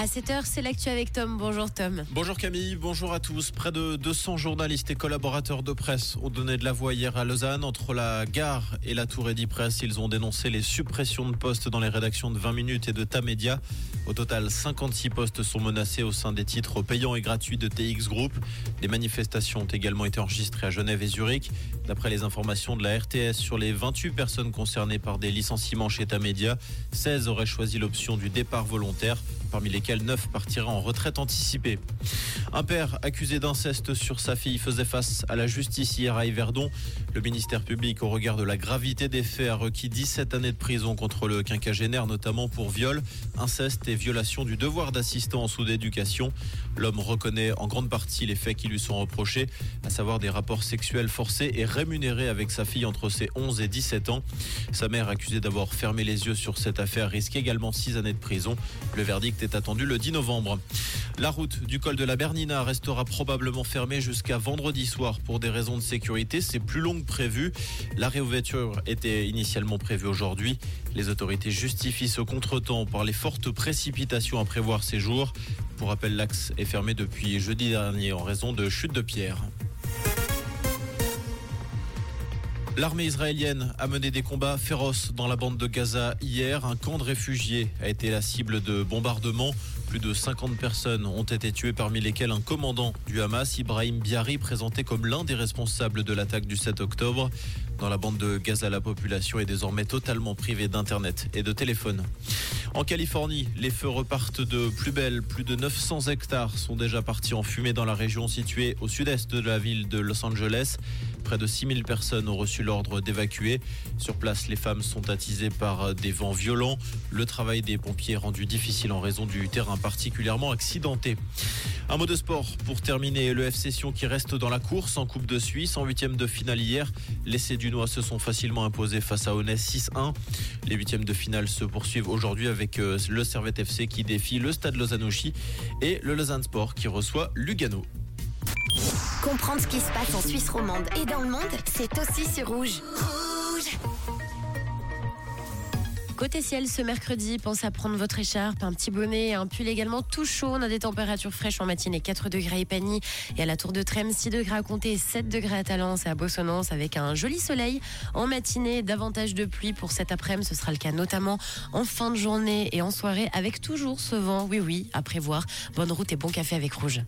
À 7h, c'est l'actu avec Tom. Bonjour Tom. Bonjour Camille, bonjour à tous. Près de 200 journalistes et collaborateurs de presse ont donné de la voix hier à Lausanne. Entre la gare et la Tour Eddy Presse, ils ont dénoncé les suppressions de postes dans les rédactions de 20 minutes et de Tamedia. Au total, 56 postes sont menacés au sein des titres payants et gratuits de TX Group. Des manifestations ont également été enregistrées à Genève et Zurich. D'après les informations de la RTS sur les 28 personnes concernées par des licenciements chez Tamedia, 16 auraient choisi l'option du départ volontaire parmi lesquels neuf partiraient en retraite anticipée. Un père accusé d'inceste sur sa fille faisait face à la justice hier à Yverdon. Le ministère public, au regard de la gravité des faits, a requis 17 années de prison contre le quinquagénaire, notamment pour viol, inceste et violation du devoir d'assistant sous d'éducation. L'homme reconnaît en grande partie les faits qui lui sont reprochés, à savoir des rapports sexuels forcés et rémunérés avec sa fille entre ses 11 et 17 ans. Sa mère, accusée d'avoir fermé les yeux sur cette affaire, risque également 6 années de prison. Le verdict est attendu le 10 novembre. La route du col de la Bernina restera probablement fermée jusqu'à vendredi soir pour des raisons de sécurité. C'est plus long que prévu. La réouverture était initialement prévue aujourd'hui. Les autorités justifient ce contretemps par les fortes précipitations à prévoir ces jours. Pour rappel, l'axe est fermé depuis jeudi dernier en raison de chutes de pierres. L'armée israélienne a mené des combats féroces dans la bande de Gaza hier. Un camp de réfugiés a été la cible de bombardements. Plus de 50 personnes ont été tuées, parmi lesquelles un commandant du Hamas, Ibrahim Biari, présenté comme l'un des responsables de l'attaque du 7 octobre. Dans la bande de Gaza, la population est désormais totalement privée d'Internet et de téléphone. En Californie, les feux repartent de plus belle. Plus de 900 hectares sont déjà partis en fumée dans la région située au sud-est de la ville de Los Angeles. Près de 6000 personnes ont reçu l'ordre d'évacuer. Sur place, les femmes sont attisées par des vents violents. Le travail des pompiers est rendu difficile en raison du terrain particulièrement accidenté. Un mot de sport pour terminer. Le FC Sion qui reste dans la course en Coupe de Suisse en huitième de finale hier. Les Cédunois se sont facilement imposés face à Honnès 6-1. Les huitièmes de finale se poursuivent aujourd'hui avec euh, le Servette FC qui défie le Stade Lausanne-Ouchy et le Lausanne Sport qui reçoit Lugano. Comprendre ce qui se passe en Suisse romande et dans le monde, c'est aussi sur. Rouge Côté ciel, ce mercredi, pensez à prendre votre écharpe, un petit bonnet, un pull également tout chaud. On a des températures fraîches en matinée, 4 degrés à Epany et à la Tour de Trême, 6 degrés à compter, 7 degrés à Talence et à Bossonance avec un joli soleil. En matinée, davantage de pluie pour cet après-midi. Ce sera le cas notamment en fin de journée et en soirée avec toujours ce vent. Oui, oui, à prévoir. Bonne route et bon café avec Rouge.